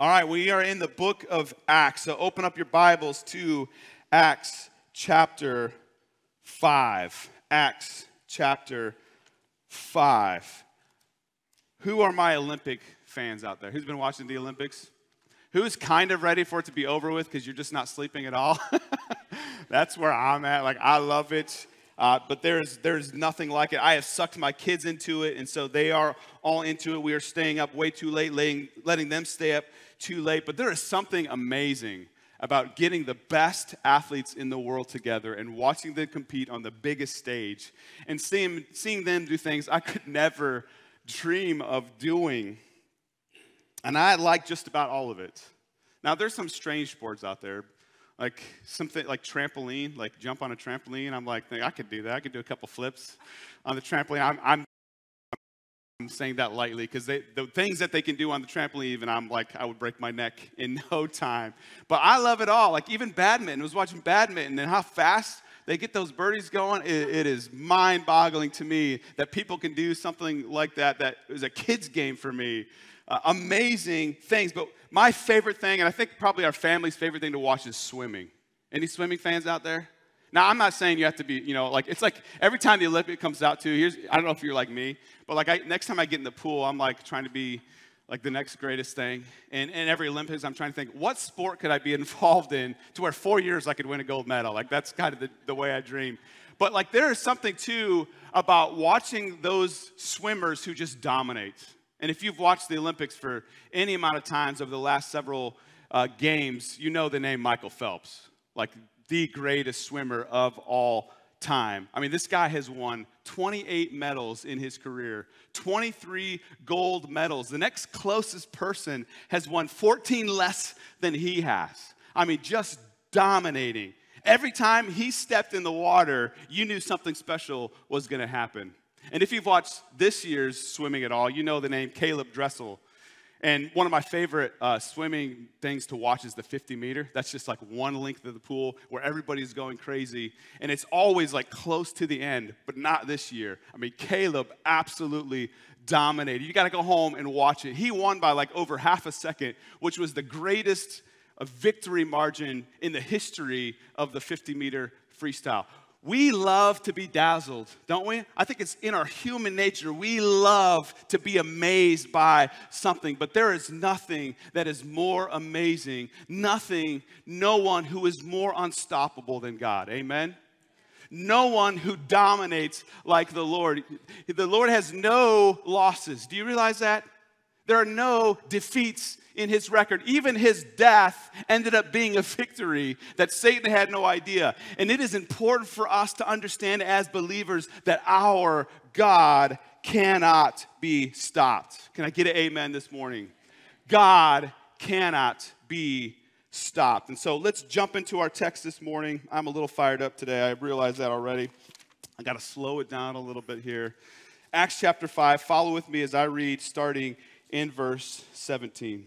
All right, we are in the book of Acts. So open up your Bibles to Acts chapter 5. Acts chapter 5. Who are my Olympic fans out there? Who's been watching the Olympics? Who's kind of ready for it to be over with because you're just not sleeping at all? That's where I'm at. Like, I love it. Uh, but there's, there's nothing like it. I have sucked my kids into it, and so they are all into it. We are staying up way too late, letting, letting them stay up too late. But there is something amazing about getting the best athletes in the world together and watching them compete on the biggest stage and seeing, seeing them do things I could never dream of doing. And I like just about all of it. Now, there's some strange sports out there, like something like trampoline, like jump on a trampoline. I'm like, I could do that. I could do a couple flips on the trampoline. I'm, I'm, I'm saying that lightly because the things that they can do on the trampoline, even I'm like, I would break my neck in no time. But I love it all. Like even badminton. I was watching badminton and how fast they get those birdies going. it, it is mind boggling to me that people can do something like that that is a kid's game for me. Uh, amazing things. But my favorite thing, and I think probably our family's favorite thing to watch is swimming. Any swimming fans out there? Now, I'm not saying you have to be, you know, like, it's like every time the Olympic comes out, too, here's, I don't know if you're like me, but like, I, next time I get in the pool, I'm like trying to be like the next greatest thing. And in every Olympics, I'm trying to think, what sport could I be involved in to where four years I could win a gold medal? Like, that's kind of the, the way I dream. But like, there is something, too, about watching those swimmers who just dominate and if you've watched the Olympics for any amount of times over the last several uh, games, you know the name Michael Phelps, like the greatest swimmer of all time. I mean, this guy has won 28 medals in his career, 23 gold medals. The next closest person has won 14 less than he has. I mean, just dominating. Every time he stepped in the water, you knew something special was going to happen. And if you've watched this year's swimming at all, you know the name Caleb Dressel. And one of my favorite uh, swimming things to watch is the 50 meter. That's just like one length of the pool where everybody's going crazy. And it's always like close to the end, but not this year. I mean, Caleb absolutely dominated. You got to go home and watch it. He won by like over half a second, which was the greatest victory margin in the history of the 50 meter freestyle. We love to be dazzled, don't we? I think it's in our human nature. We love to be amazed by something, but there is nothing that is more amazing, nothing, no one who is more unstoppable than God. Amen? No one who dominates like the Lord. The Lord has no losses. Do you realize that? There are no defeats in his record. Even his death ended up being a victory that Satan had no idea. And it is important for us to understand as believers that our God cannot be stopped. Can I get an amen this morning? God cannot be stopped. And so let's jump into our text this morning. I'm a little fired up today. I realize that already. I got to slow it down a little bit here. Acts chapter 5. Follow with me as I read starting in verse 17.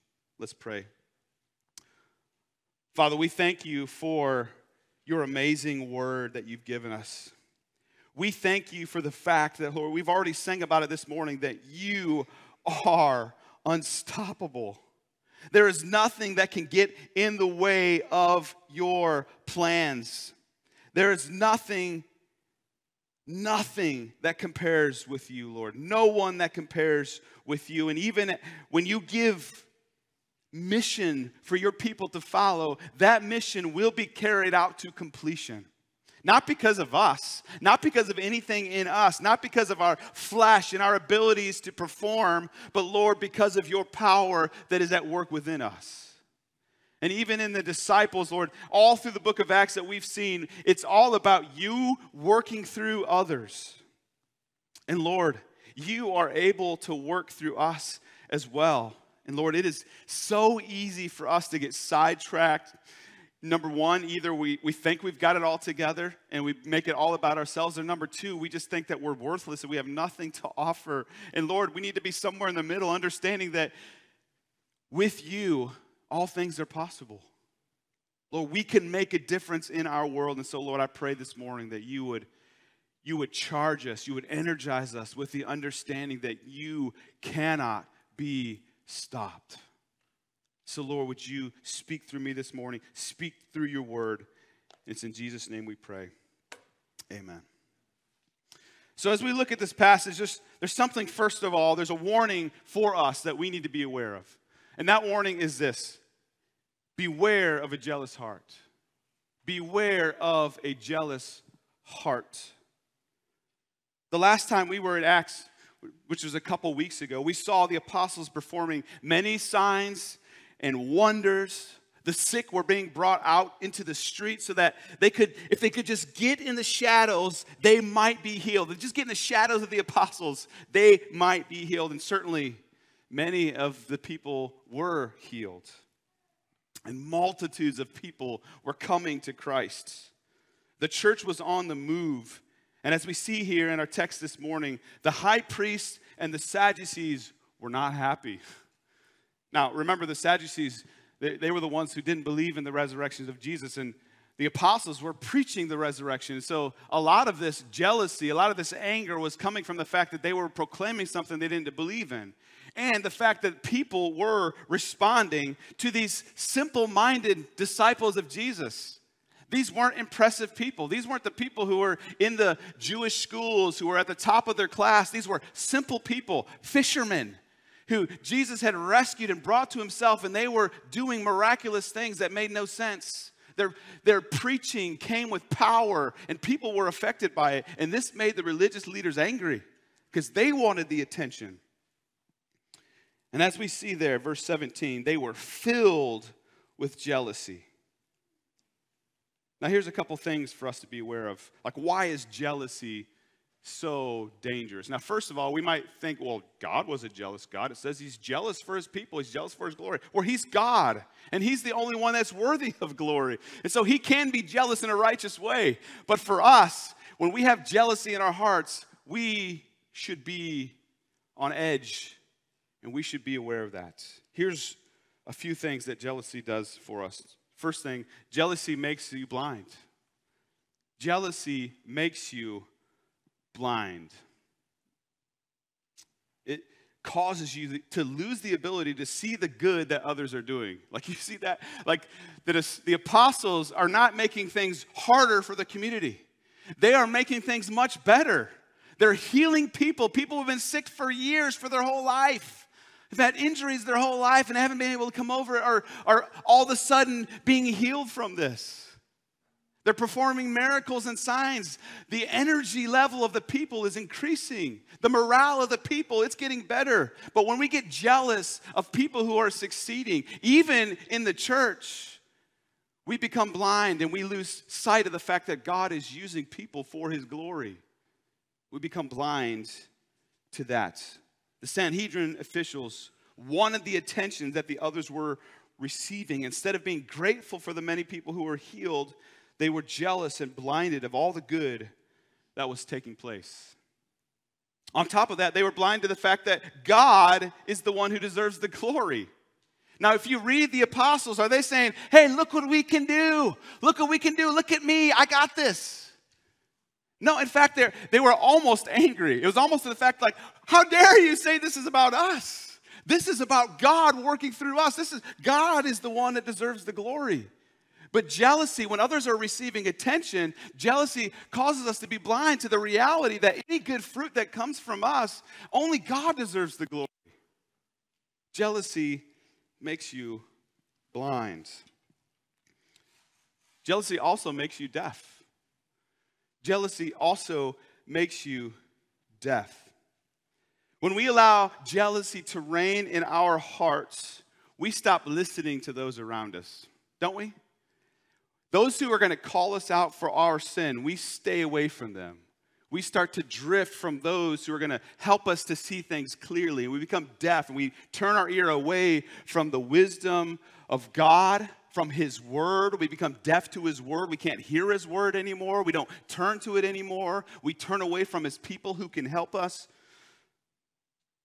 Let's pray. Father, we thank you for your amazing word that you've given us. We thank you for the fact that, Lord, we've already sang about it this morning that you are unstoppable. There is nothing that can get in the way of your plans. There is nothing Nothing that compares with you, Lord. No one that compares with you. And even when you give mission for your people to follow, that mission will be carried out to completion. Not because of us, not because of anything in us, not because of our flesh and our abilities to perform, but Lord, because of your power that is at work within us. And even in the disciples, Lord, all through the book of Acts that we've seen, it's all about you working through others. And Lord, you are able to work through us as well. And Lord, it is so easy for us to get sidetracked. Number one, either we, we think we've got it all together and we make it all about ourselves, or number two, we just think that we're worthless and we have nothing to offer. And Lord, we need to be somewhere in the middle, understanding that with you, all things are possible. Lord, we can make a difference in our world. And so, Lord, I pray this morning that you would, you would charge us, you would energize us with the understanding that you cannot be stopped. So, Lord, would you speak through me this morning? Speak through your word. It's in Jesus' name we pray. Amen. So, as we look at this passage, there's, there's something, first of all, there's a warning for us that we need to be aware of. And that warning is this Beware of a jealous heart. Beware of a jealous heart. The last time we were at Acts, which was a couple weeks ago, we saw the apostles performing many signs and wonders. The sick were being brought out into the street so that they could, if they could just get in the shadows, they might be healed. They just get in the shadows of the apostles, they might be healed. And certainly, many of the people were healed and multitudes of people were coming to Christ. The church was on the move. And as we see here in our text this morning, the high priest and the Sadducees were not happy. Now, remember, the Sadducees, they, they were the ones who didn't believe in the resurrections of Jesus. And the apostles were preaching the resurrection. So a lot of this jealousy, a lot of this anger was coming from the fact that they were proclaiming something they didn't believe in and the fact that people were responding to these simple minded disciples of Jesus. These weren't impressive people. These weren't the people who were in the Jewish schools, who were at the top of their class. These were simple people, fishermen, who Jesus had rescued and brought to himself, and they were doing miraculous things that made no sense. Their, their preaching came with power, and people were affected by it. And this made the religious leaders angry because they wanted the attention. And as we see there, verse 17, they were filled with jealousy. Now, here's a couple things for us to be aware of. Like, why is jealousy so dangerous? Now, first of all, we might think, well, God was a jealous God. It says he's jealous for his people, he's jealous for his glory. Well, he's God, and he's the only one that's worthy of glory. And so he can be jealous in a righteous way. But for us, when we have jealousy in our hearts, we should be on edge and we should be aware of that. Here's a few things that jealousy does for us. First thing, jealousy makes you blind. Jealousy makes you blind. It causes you to lose the ability to see the good that others are doing. Like you see that? Like that the apostles are not making things harder for the community, they are making things much better. They're healing people, people who've been sick for years, for their whole life have had injuries their whole life and haven't been able to come over are, are all of a sudden being healed from this. They're performing miracles and signs. The energy level of the people is increasing. The morale of the people, it's getting better. But when we get jealous of people who are succeeding, even in the church, we become blind and we lose sight of the fact that God is using people for his glory. We become blind to that. The Sanhedrin officials wanted the attention that the others were receiving. Instead of being grateful for the many people who were healed, they were jealous and blinded of all the good that was taking place. On top of that, they were blind to the fact that God is the one who deserves the glory. Now, if you read the apostles, are they saying, hey, look what we can do? Look what we can do. Look at me. I got this. No, in fact, they were almost angry. It was almost to the fact like, how dare you say this is about us? This is about God working through us. This is God is the one that deserves the glory. But jealousy, when others are receiving attention, jealousy causes us to be blind to the reality that any good fruit that comes from us, only God deserves the glory. Jealousy makes you blind. Jealousy also makes you deaf. Jealousy also makes you deaf. When we allow jealousy to reign in our hearts, we stop listening to those around us, don't we? Those who are going to call us out for our sin, we stay away from them. we start to drift from those who are going to help us to see things clearly. We become deaf and we turn our ear away from the wisdom of God, from His Word. We become deaf to His Word. We can't hear His Word anymore. We don't turn to it anymore. We turn away from His people who can help us.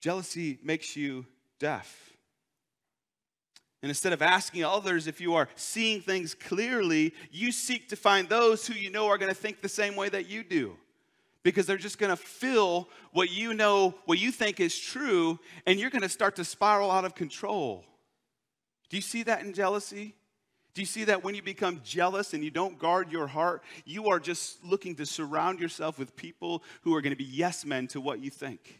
Jealousy makes you deaf. And instead of asking others if you are seeing things clearly, you seek to find those who you know are going to think the same way that you do because they're just going to fill what you know, what you think is true, and you're going to start to spiral out of control. Do you see that in jealousy? Do you see that when you become jealous and you don't guard your heart, you are just looking to surround yourself with people who are going to be yes men to what you think?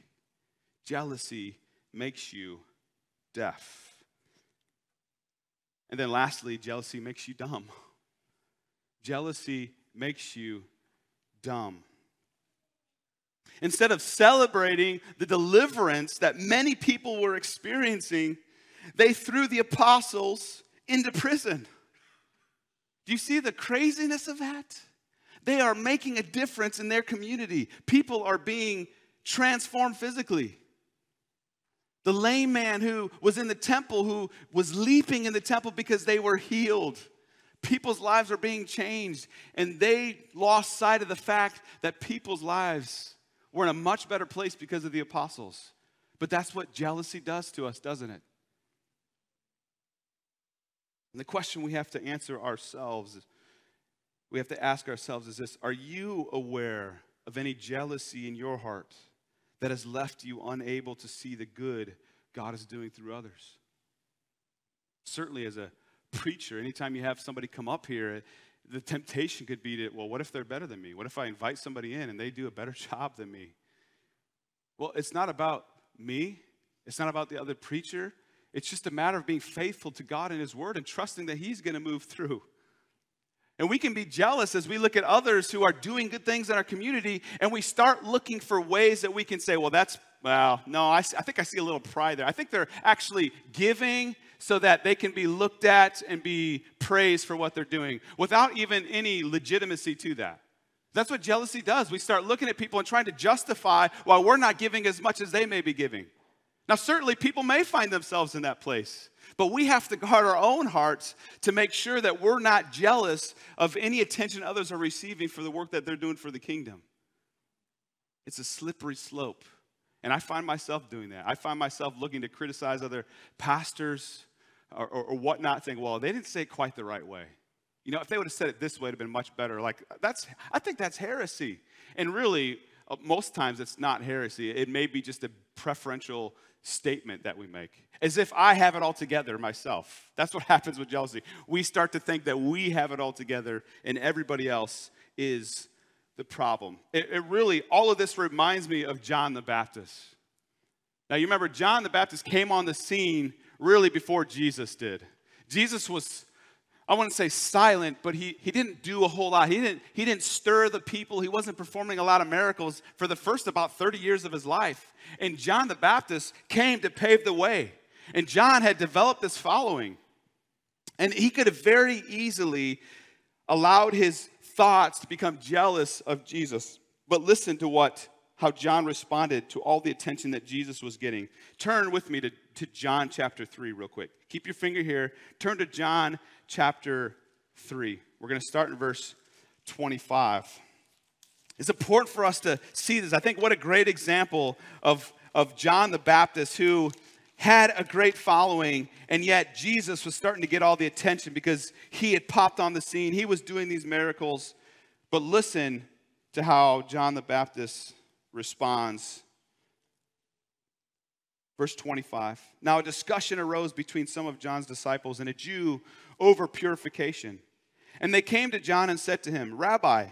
Jealousy makes you deaf. And then lastly, jealousy makes you dumb. Jealousy makes you dumb. Instead of celebrating the deliverance that many people were experiencing, they threw the apostles into prison. Do you see the craziness of that? They are making a difference in their community. People are being transformed physically. The lame man who was in the temple, who was leaping in the temple because they were healed. People's lives are being changed, and they lost sight of the fact that people's lives we're in a much better place because of the apostles. But that's what jealousy does to us, doesn't it? And the question we have to answer ourselves, we have to ask ourselves is this Are you aware of any jealousy in your heart that has left you unable to see the good God is doing through others? Certainly, as a preacher, anytime you have somebody come up here, the temptation could be to, well, what if they're better than me? What if I invite somebody in and they do a better job than me? Well, it's not about me, it's not about the other preacher. It's just a matter of being faithful to God and His Word and trusting that He's going to move through. And we can be jealous as we look at others who are doing good things in our community and we start looking for ways that we can say, well, that's, well, no, I, I think I see a little pride there. I think they're actually giving so that they can be looked at and be praised for what they're doing without even any legitimacy to that. That's what jealousy does. We start looking at people and trying to justify why we're not giving as much as they may be giving. Now, certainly, people may find themselves in that place, but we have to guard our own hearts to make sure that we're not jealous of any attention others are receiving for the work that they're doing for the kingdom. It's a slippery slope. And I find myself doing that. I find myself looking to criticize other pastors or, or, or whatnot, think, well, they didn't say it quite the right way. You know, if they would have said it this way, it'd have been much better. Like, that's, I think that's heresy. And really, uh, most times it's not heresy. It may be just a preferential statement that we make, as if I have it all together myself. That's what happens with jealousy. We start to think that we have it all together and everybody else is the problem. It, it, really, all of this reminds me of John the Baptist. Now, you remember, John the Baptist came on the scene really before Jesus did. Jesus was, I wouldn't say silent, but he, he didn't do a whole lot. He didn't, he didn't stir the people. He wasn't performing a lot of miracles for the first about 30 years of his life. And John the Baptist came to pave the way. And John had developed this following. And he could have very easily allowed his thoughts to become jealous of Jesus. But listen to what how John responded to all the attention that Jesus was getting. Turn with me to, to John chapter 3 real quick. Keep your finger here. Turn to John chapter 3. We're going to start in verse 25. It's important for us to see this. I think what a great example of, of John the Baptist who had a great following, and yet Jesus was starting to get all the attention because he had popped on the scene. He was doing these miracles. But listen to how John the Baptist responds. Verse 25. Now a discussion arose between some of John's disciples and a Jew over purification. And they came to John and said to him, Rabbi,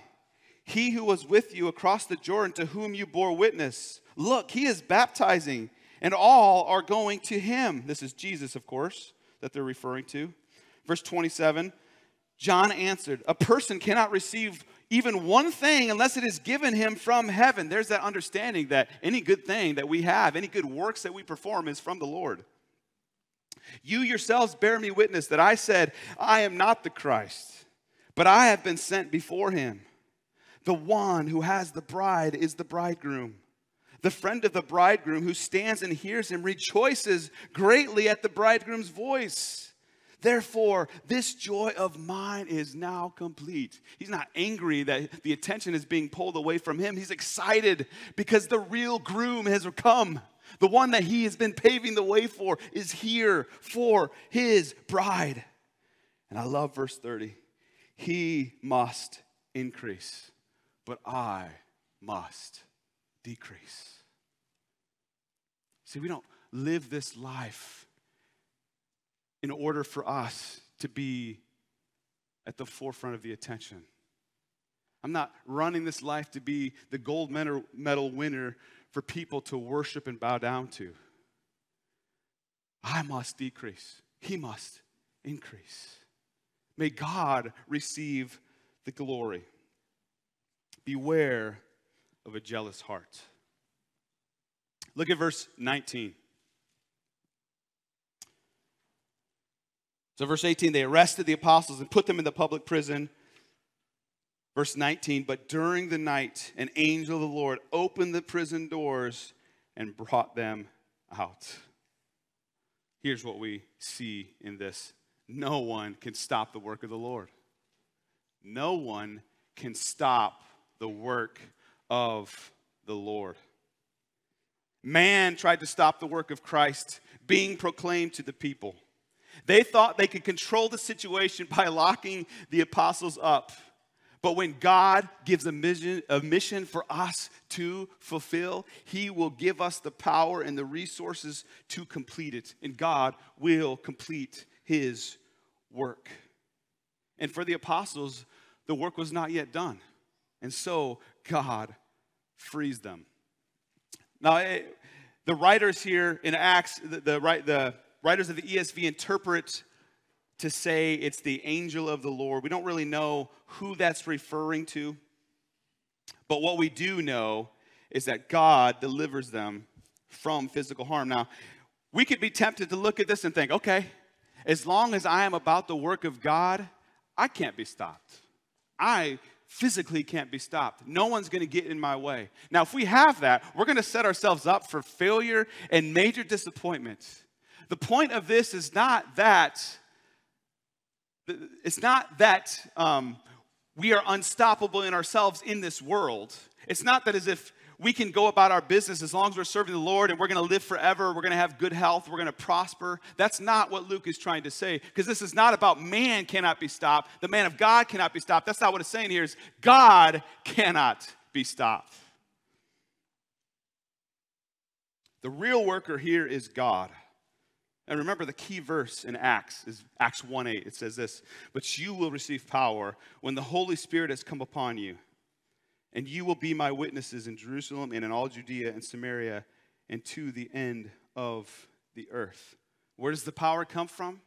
he who was with you across the Jordan, to whom you bore witness, look, he is baptizing and all are going to him. This is Jesus, of course, that they're referring to. Verse 27 John answered, A person cannot receive even one thing unless it is given him from heaven. There's that understanding that any good thing that we have, any good works that we perform, is from the Lord. You yourselves bear me witness that I said, I am not the Christ, but I have been sent before him. The one who has the bride is the bridegroom. The friend of the bridegroom who stands and hears him rejoices greatly at the bridegroom's voice. Therefore, this joy of mine is now complete. He's not angry that the attention is being pulled away from him. He's excited because the real groom has come. The one that he has been paving the way for is here for his bride. And I love verse 30. He must increase, but I must decrease. See, we don't live this life in order for us to be at the forefront of the attention. I'm not running this life to be the gold medal winner for people to worship and bow down to. I must decrease, He must increase. May God receive the glory. Beware of a jealous heart. Look at verse 19. So, verse 18, they arrested the apostles and put them in the public prison. Verse 19, but during the night, an angel of the Lord opened the prison doors and brought them out. Here's what we see in this no one can stop the work of the Lord. No one can stop the work of the Lord. Man tried to stop the work of Christ being proclaimed to the people. They thought they could control the situation by locking the apostles up. But when God gives a mission, a mission for us to fulfill, He will give us the power and the resources to complete it. And God will complete His work. And for the apostles, the work was not yet done. And so God frees them. Now, it, eh, the writers here in Acts, the, the, the writers of the ESV interpret to say it's the angel of the Lord. We don't really know who that's referring to. But what we do know is that God delivers them from physical harm. Now, we could be tempted to look at this and think, okay, as long as I am about the work of God, I can't be stopped. I physically can't be stopped. No one's going to get in my way. Now, if we have that, we're going to set ourselves up for failure and major disappointment. The point of this is not that it's not that um, we are unstoppable in ourselves in this world. It's not that as if we can go about our business as long as we're serving the Lord and we're going to live forever, we're going to have good health, we're going to prosper. That's not what Luke is trying to say because this is not about man cannot be stopped, the man of God cannot be stopped. That's not what it's saying here is God cannot be stopped. The real worker here is God. And remember the key verse in Acts is Acts 1 8. It says this, but you will receive power when the Holy Spirit has come upon you and you will be my witnesses in Jerusalem and in all Judea and Samaria and to the end of the earth. Where does the power come from?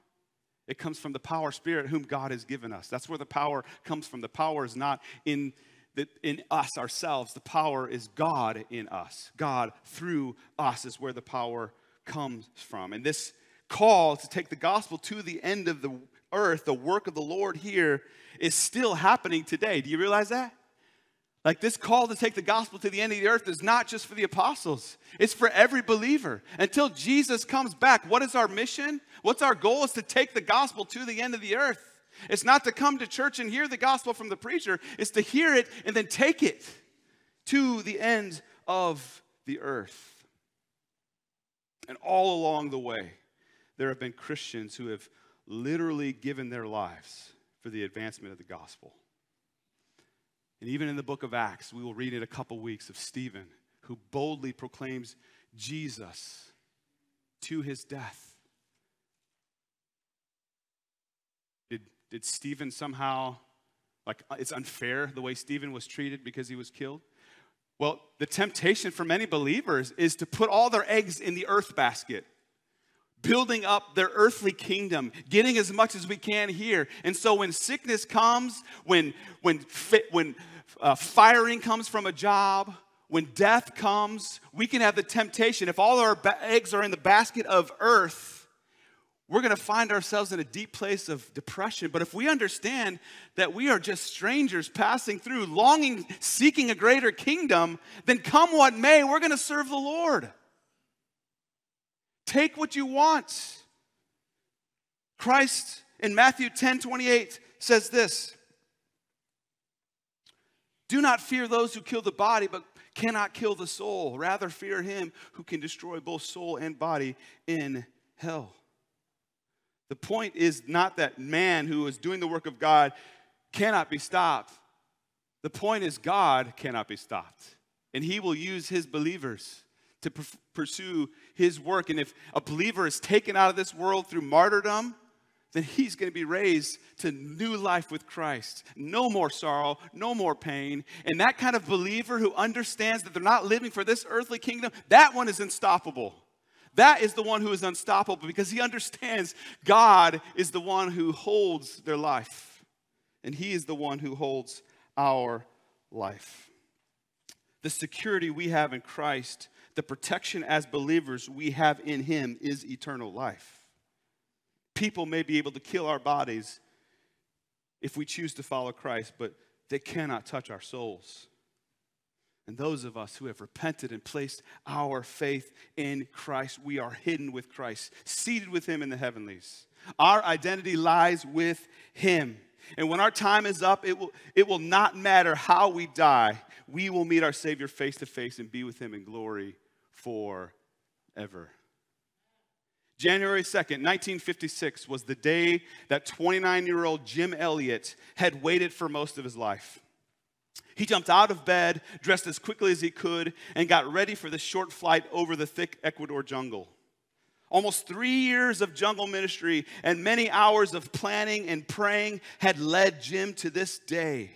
It comes from the power spirit whom God has given us. That's where the power comes from. The power is not in, the, in us ourselves, the power is God in us. God through us is where the power comes from. And this call to take the gospel to the end of the earth, the work of the Lord here, is still happening today. Do you realize that? Like this call to take the gospel to the end of the earth is not just for the apostles, it's for every believer. Until Jesus comes back, what is our mission? What's our goal? Is to take the gospel to the end of the earth. It's not to come to church and hear the gospel from the preacher, it's to hear it and then take it to the end of the earth. And all along the way, there have been Christians who have literally given their lives for the advancement of the gospel. And even in the book of Acts, we will read in a couple weeks of Stephen, who boldly proclaims Jesus to his death. Did, did Stephen somehow, like, uh, it's unfair the way Stephen was treated because he was killed? Well, the temptation for many believers is to put all their eggs in the earth basket building up their earthly kingdom, getting as much as we can here. And so when sickness comes, when when when uh, firing comes from a job, when death comes, we can have the temptation. If all our ba- eggs are in the basket of earth, we're going to find ourselves in a deep place of depression. But if we understand that we are just strangers passing through, longing, seeking a greater kingdom, then come what may, we're going to serve the Lord. Take what you want. Christ in Matthew 10 28 says this Do not fear those who kill the body, but cannot kill the soul. Rather, fear him who can destroy both soul and body in hell. The point is not that man who is doing the work of God cannot be stopped. The point is, God cannot be stopped. And he will use his believers to pursue his work. And if a believer is taken out of this world through martyrdom, then he's going to be raised to new life with Christ. No more sorrow, no more pain. And that kind of believer who understands that they're not living for this earthly kingdom, that one is unstoppable. That is the one who is unstoppable because he understands God is the one who holds their life, and he is the one who holds our life. The security we have in Christ, the protection as believers we have in him is eternal life. People may be able to kill our bodies if we choose to follow Christ, but they cannot touch our souls. And those of us who have repented and placed our faith in Christ, we are hidden with Christ, seated with Him in the heavenlies. Our identity lies with Him. And when our time is up, it will, it will not matter how we die. We will meet our Savior face to face and be with Him in glory forever. January 2nd, 1956 was the day that 29 year old Jim Elliot had waited for most of his life. He jumped out of bed, dressed as quickly as he could, and got ready for the short flight over the thick Ecuador jungle. Almost three years of jungle ministry and many hours of planning and praying had led Jim to this day.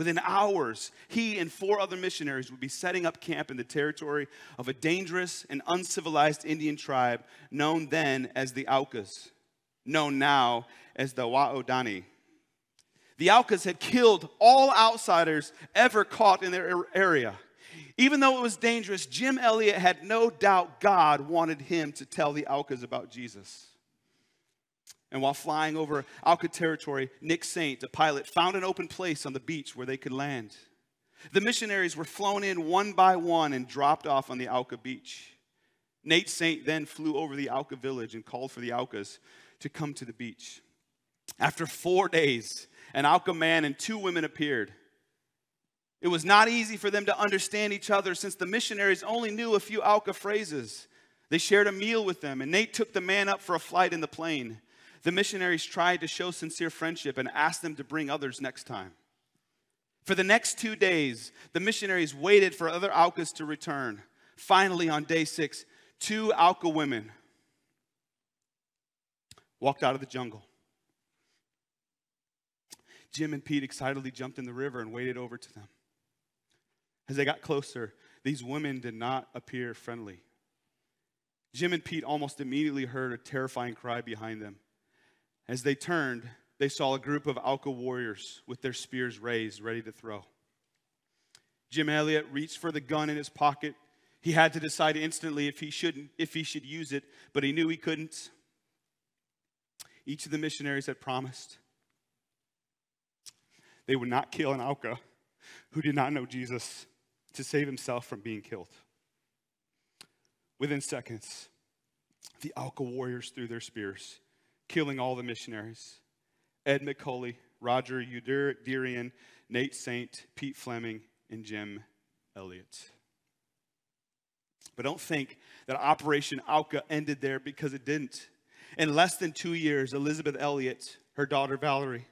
Within hours, he and four other missionaries would be setting up camp in the territory of a dangerous and uncivilized Indian tribe known then as the Aucas, known now as the Waodani. The Aucas had killed all outsiders ever caught in their area. Even though it was dangerous, Jim Elliot had no doubt God wanted him to tell the Aucas about Jesus. And while flying over Auca territory, Nick Saint, a pilot, found an open place on the beach where they could land. The missionaries were flown in one by one and dropped off on the Auca beach. Nate Saint then flew over the Auca village and called for the Aucas to come to the beach. After four days, an Auca man and two women appeared. It was not easy for them to understand each other since the missionaries only knew a few Auca phrases. They shared a meal with them, and Nate took the man up for a flight in the plane. The missionaries tried to show sincere friendship and asked them to bring others next time. For the next two days, the missionaries waited for other Aucas to return. Finally, on day six, two Auca women walked out of the jungle. Jim and Pete excitedly jumped in the river and waded over to them. As they got closer, these women did not appear friendly. Jim and Pete almost immediately heard a terrifying cry behind them. As they turned, they saw a group of Auca warriors with their spears raised, ready to throw. Jim Elliot reached for the gun in his pocket. He had to decide instantly if he shouldn't, if he should use it, but he knew he couldn't. Each of the missionaries had promised they would not kill an Auca who did not know Jesus to save himself from being killed. Within seconds, the Auca warriors threw their spears, killing all the missionaries Ed McCully, Roger Youderian, Nate Saint, Pete Fleming, and Jim Elliot. But don't think that Operation Auca ended there because it didn't. In less than two years, Elisabeth Elliot, her daughter Valerie,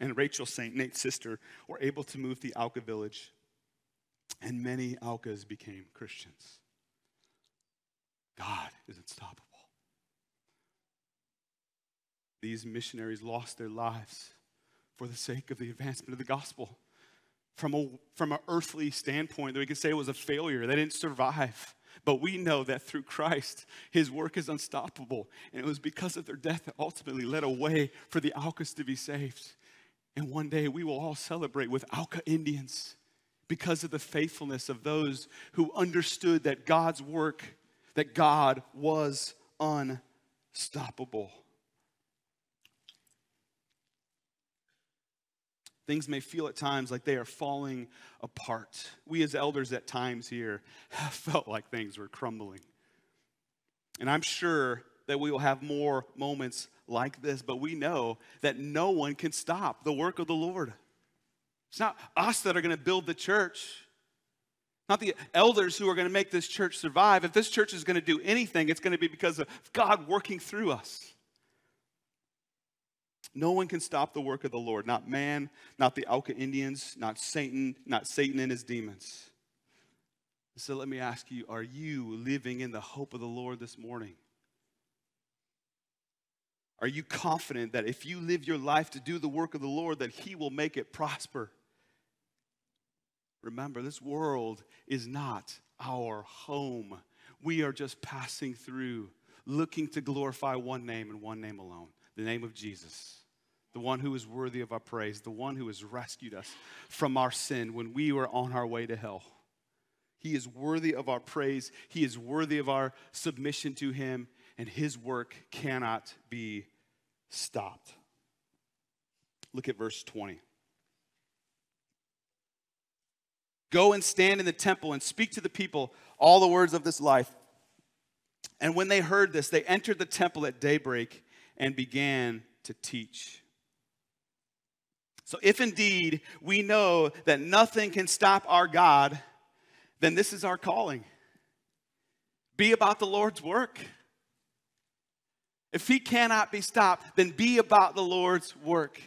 and Rachel Saint Nate's sister were able to move the Auca village, and many Aucas became Christians. God is unstoppable. These missionaries lost their lives for the sake of the advancement of the gospel. From a from an earthly standpoint, that we could say it was a failure. They didn't survive. But we know that through Christ, his work is unstoppable. And it was because of their death that ultimately led a way for the Aucas to be saved. And one day we will all celebrate with Auca Indians because of the faithfulness of those who understood that God's work, that God was unstoppable. Things may feel at times like they are falling apart. We, as elders, at times here have felt like things were crumbling. And I'm sure that we will have more moments like this, but we know that no one can stop the work of the Lord. It's not us that are going to build the church, not the elders who are going to make this church survive. If this church is going to do anything, it's going to be because of God working through us. No one can stop the work of the Lord, not man, not the Auca Indians, not Satan, not Satan and his demons. So let me ask you are you living in the hope of the Lord this morning? Are you confident that if you live your life to do the work of the Lord, that He will make it prosper? Remember, this world is not our home. We are just passing through, looking to glorify one name and one name alone the name of Jesus the one who is worthy of our praise, the one who has rescued us from our sin when we were on our way to hell. He is worthy of our praise, He is worthy of our submission to Him, and His work cannot be stopped. Look at verse 20. Go and stand in the temple and speak to the people all the words of this life. And when they heard this, they entered the temple at daybreak and began to teach. So, if indeed we know that nothing can stop our God, then this is our calling. Be about the Lord's work. If he cannot be stopped, then be about the Lord's work.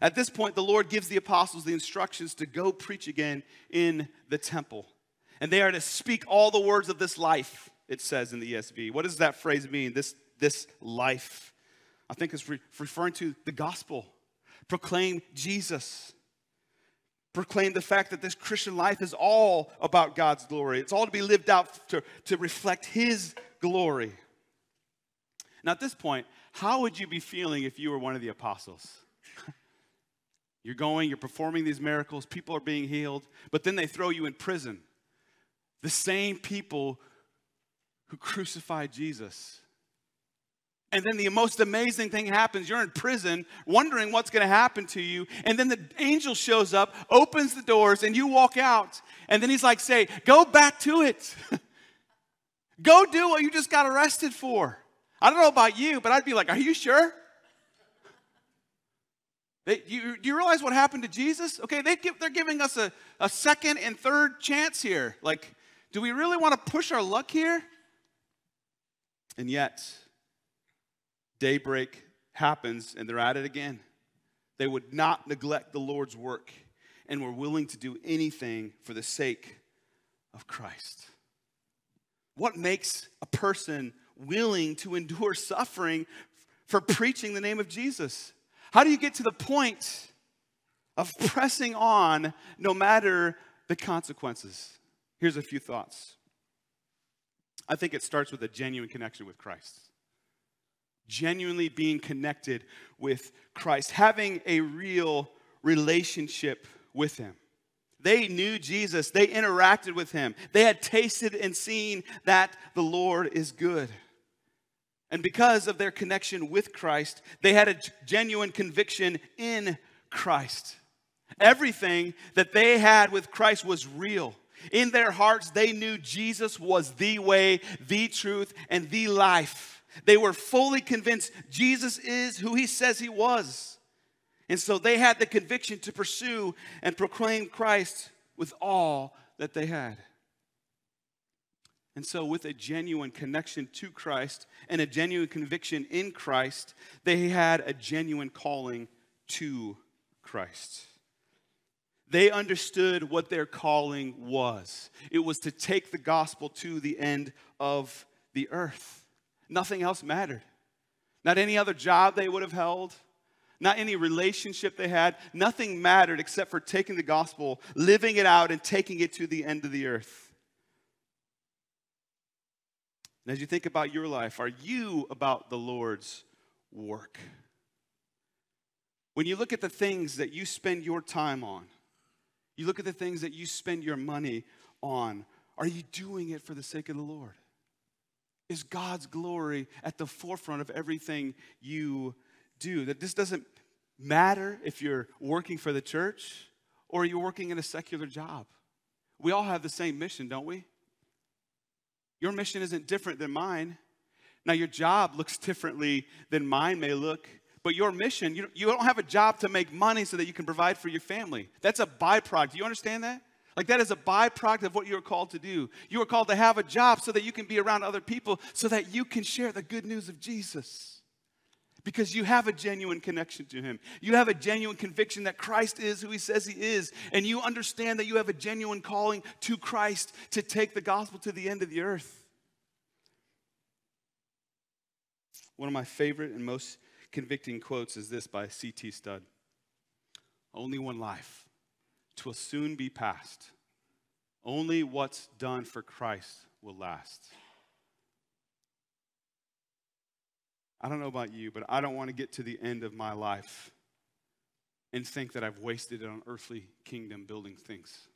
At this point, the Lord gives the apostles the instructions to go preach again in the temple. And they are to speak all the words of this life, it says in the ESV. What does that phrase mean? This, this life. I think it's re- referring to the gospel. Proclaim Jesus. Proclaim the fact that this Christian life is all about God's glory. It's all to be lived out to, to reflect His glory. Now, at this point, how would you be feeling if you were one of the apostles? you're going, you're performing these miracles, people are being healed, but then they throw you in prison. The same people who crucified Jesus and then the most amazing thing happens. You're in prison, wondering what's going to happen to you. And then the angel shows up, opens the doors, and you walk out. And then he's like, say, go back to it. go do what you just got arrested for. I don't know about you, but I'd be like, are you sure? They, you, do you realize what happened to Jesus? Okay, they give, they're giving us a, a second and third chance here. Like, do we really want to push our luck here? And yet, daybreak happens and they're at it again. They would not neglect the Lord's work and were willing to do anything for the sake of Christ. What makes a person willing to endure suffering for preaching the name of Jesus? How do you get to the point of pressing on no matter the consequences? Here's a few thoughts. I think it starts with a genuine connection with Christ genuinely being connected with Christ, having a real relationship with Him. They knew Jesus, they interacted with Him, they had tasted and seen that the Lord is good. And because of their connection with Christ, they had a genuine conviction in Christ. Everything that they had with Christ was real. In their hearts, they knew Jesus was the way, the truth, and the life. They were fully convinced Jesus is who he says he was. And so they had the conviction to pursue and proclaim Christ with all that they had. And so, with a genuine connection to Christ and a genuine conviction in Christ, they had a genuine calling to Christ. They understood what their calling was it was to take the gospel to the end of the earth. Nothing else mattered. Not any other job they would have held, not any relationship they had. Nothing mattered except for taking the gospel, living it out, and taking it to the end of the earth. And as you think about your life, are you about the Lord's work? When you look at the things that you spend your time on, you look at the things that you spend your money on, are you doing it for the sake of the Lord? Is God's glory at the forefront of everything you do. That this doesn't matter if you're working for the church or you're working in a secular job. We all have the same mission, don't we? Your mission isn't different than mine. Now, your job looks differently than mine may look, but your mission, you, you don't have a job to make money so that you can provide for your family. That's a byproduct. Do you understand that? Like, that is a byproduct of what you are called to do. You are called to have a job so that you can be around other people, so that you can share the good news of Jesus because you have a genuine connection to him. You have a genuine conviction that Christ is who he says he is, and you understand that you have a genuine calling to Christ to take the gospel to the end of the earth. One of my favorite and most convicting quotes is this by C.T. Studd Only one life, twill soon be past. Only what's done for Christ will last. I don't know about you, but I don't want to get to the end of my life and think that I've wasted it on earthly kingdom building things.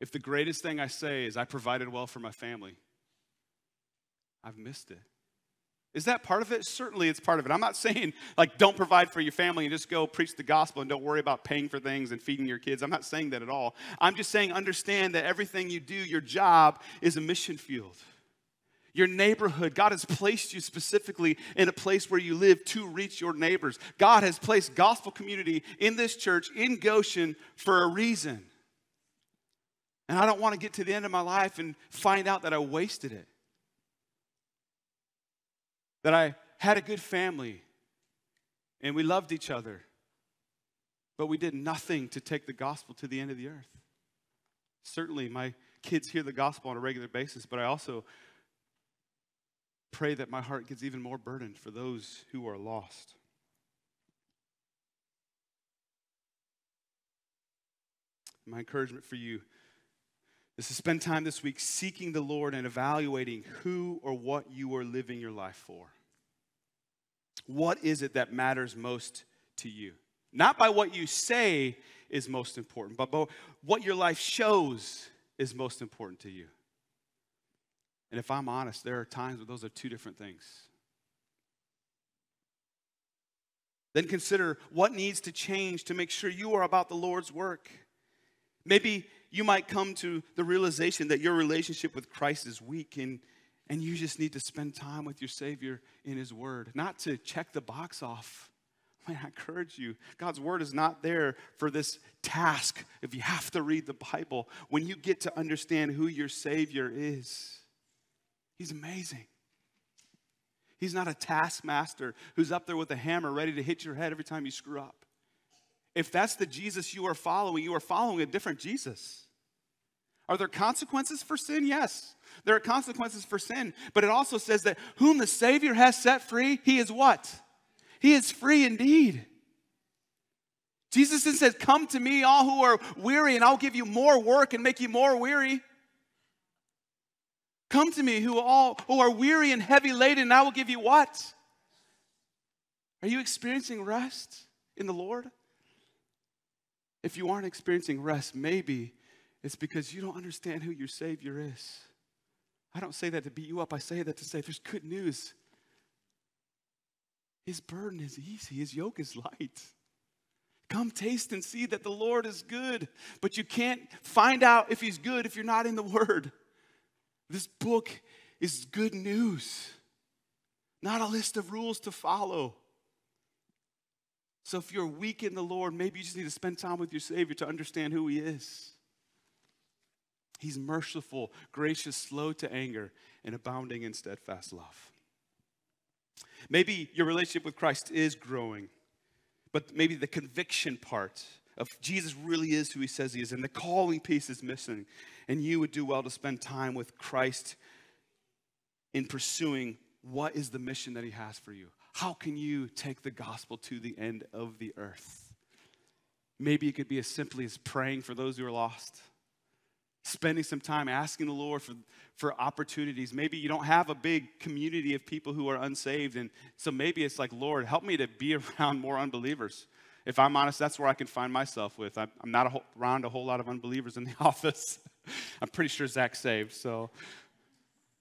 If the greatest thing I say is I provided well for my family, I've missed it. Is that part of it? Certainly it's part of it. I'm not saying like don't provide for your family and just go preach the gospel and don't worry about paying for things and feeding your kids. I'm not saying that at all. I'm just saying understand that everything you do, your job is a mission field your neighborhood. God has placed you specifically in a place where you live to reach your neighbors. God has placed gospel community in this church in Goshen for a reason. And I don't want to get to the end of my life and find out that I wasted it. That I had a good family and we loved each other, but we did nothing to take the gospel to the end of the earth. Certainly, my kids hear the gospel on a regular basis, but I also pray that my heart gets even more burdened for those who are lost. My encouragement for you is to spend time this week seeking the Lord and evaluating who or what you are living your life for. What is it that matters most to you? Not by what you say is most important, but by what your life shows is most important to you. And if I'm honest, there are times where those are two different things. Then consider what needs to change to make sure you are about the Lord's work. Maybe you might come to the realization that your relationship with Christ is weak and, and you just need to spend time with your Savior in His Word, not to check the box off. Man, I encourage you. God's Word is not there for this task if you have to read the Bible. When you get to understand who your Savior is, He's amazing. He's not a taskmaster who's up there with a hammer ready to hit your head every time you screw up. If that's the Jesus you are following, you are following a different Jesus. Are there consequences for sin? Yes. There are consequences for sin, but it also says that whom the Savior has set free, he is what? He is free indeed. Jesus then says, Come to me, all who are weary, and I'll give you more work and make you more weary. Come to me who all who are weary and heavy laden, and I will give you what? Are you experiencing rest in the Lord? If you aren't experiencing rest, maybe it's because you don't understand who your Savior is. I don't say that to beat you up, I say that to say there's good news. His burden is easy, his yoke is light. Come taste and see that the Lord is good, but you can't find out if he's good if you're not in the Word. This book is good news, not a list of rules to follow. So if you're weak in the Lord, maybe you just need to spend time with your Savior to understand who He is. He's merciful, gracious, slow to anger, and abounding in steadfast love. Maybe your relationship with Christ is growing, but maybe the conviction part of Jesus really is who he says he is, and the calling piece is missing. And you would do well to spend time with Christ in pursuing what is the mission that he has for you. How can you take the gospel to the end of the earth? Maybe it could be as simply as praying for those who are lost, spending some time asking the Lord for, for opportunities. Maybe you don't have a big community of people who are unsaved, and so maybe it's like, Lord, help me to be around more unbelievers if I'm honest, that's where I can find myself with. I'm, not a whole, around a whole lot of unbelievers in the office. I'm pretty sure Zach's saved, so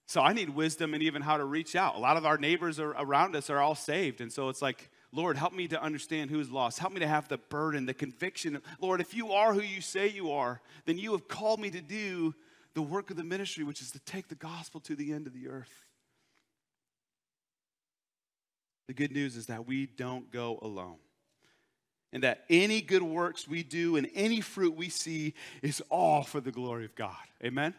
So I need wisdom and even how to reach out. A lot of our neighbors are around us are all saved. And so it's like, Lord, help me to understand who is lost. Help me to have the burden, the conviction. Lord, if you are who you say you are, then you have called me to do the work of the ministry, which is to take the gospel to the end of the earth. The good news is that we don't go alone. And that any good works we do and any fruit we see is all for the glory of God. Amen?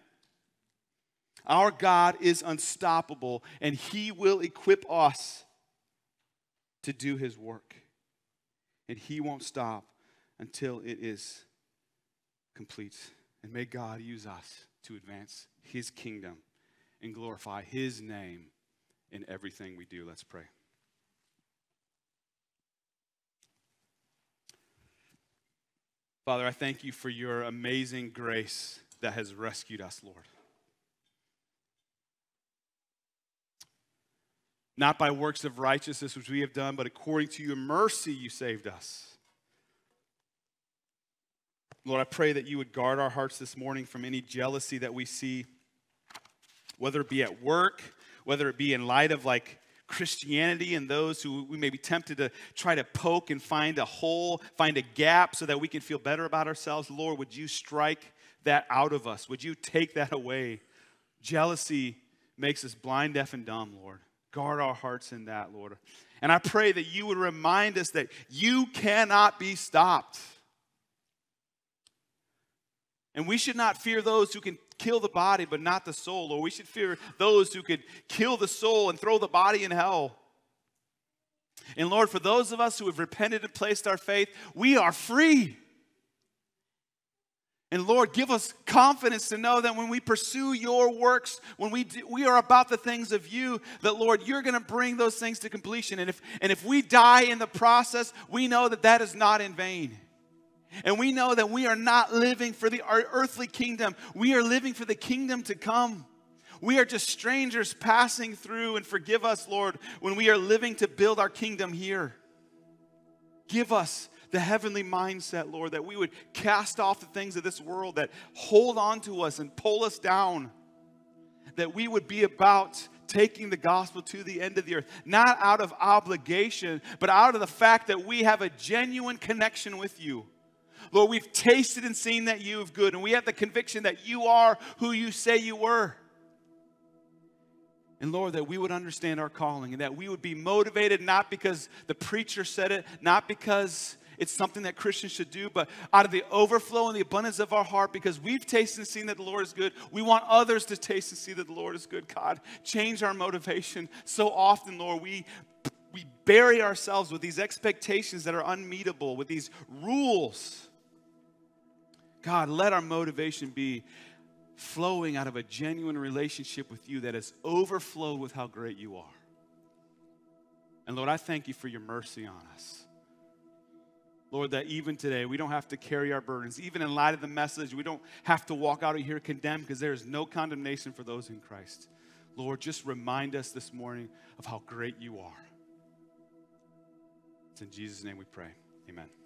Our God is unstoppable, and He will equip us to do His work. And He won't stop until it is complete. And may God use us to advance His kingdom and glorify His name in everything we do. Let's pray. Father, I thank you for your amazing grace that has rescued us, Lord. Not by works of righteousness which we have done, but according to your mercy you saved us. Lord, I pray that you would guard our hearts this morning from any jealousy that we see, whether it be at work, whether it be in light of like Christianity and those who we may be tempted to try to poke and find a hole, find a gap so that we can feel better about ourselves. Lord, would you strike that out of us? Would you take that away? Jealousy makes us blind, deaf, and dumb, Lord. Guard our hearts in that, Lord. And I pray that you would remind us that you cannot be stopped. And we should not fear those who can kill the body but not the soul, or we should fear those who could kill the soul and throw the body in hell. And Lord, for those of us who have repented and placed our faith, we are free. And Lord, give us confidence to know that when we pursue your works, when we, do, we are about the things of you, that Lord, you're going to bring those things to completion. And if, and if we die in the process, we know that that is not in vain. And we know that we are not living for the our earthly kingdom, we are living for the kingdom to come. We are just strangers passing through, and forgive us, Lord, when we are living to build our kingdom here. Give us the heavenly mindset, Lord, that we would cast off the things of this world that hold on to us and pull us down. That we would be about taking the gospel to the end of the earth, not out of obligation, but out of the fact that we have a genuine connection with you. Lord, we've tasted and seen that you have good, and we have the conviction that you are who you say you were. And Lord, that we would understand our calling and that we would be motivated not because the preacher said it, not because it's something that Christians should do, but out of the overflow and the abundance of our heart, because we've tasted and seen that the Lord is good, we want others to taste and see that the Lord is good. God, change our motivation. So often, Lord, we we bury ourselves with these expectations that are unmeetable, with these rules God, let our motivation be flowing out of a genuine relationship with you that has overflowed with how great you are. And Lord, I thank you for your mercy on us. Lord, that even today we don't have to carry our burdens. Even in light of the message, we don't have to walk out of here condemned because there is no condemnation for those in Christ. Lord, just remind us this morning of how great you are. It's in Jesus' name we pray. Amen.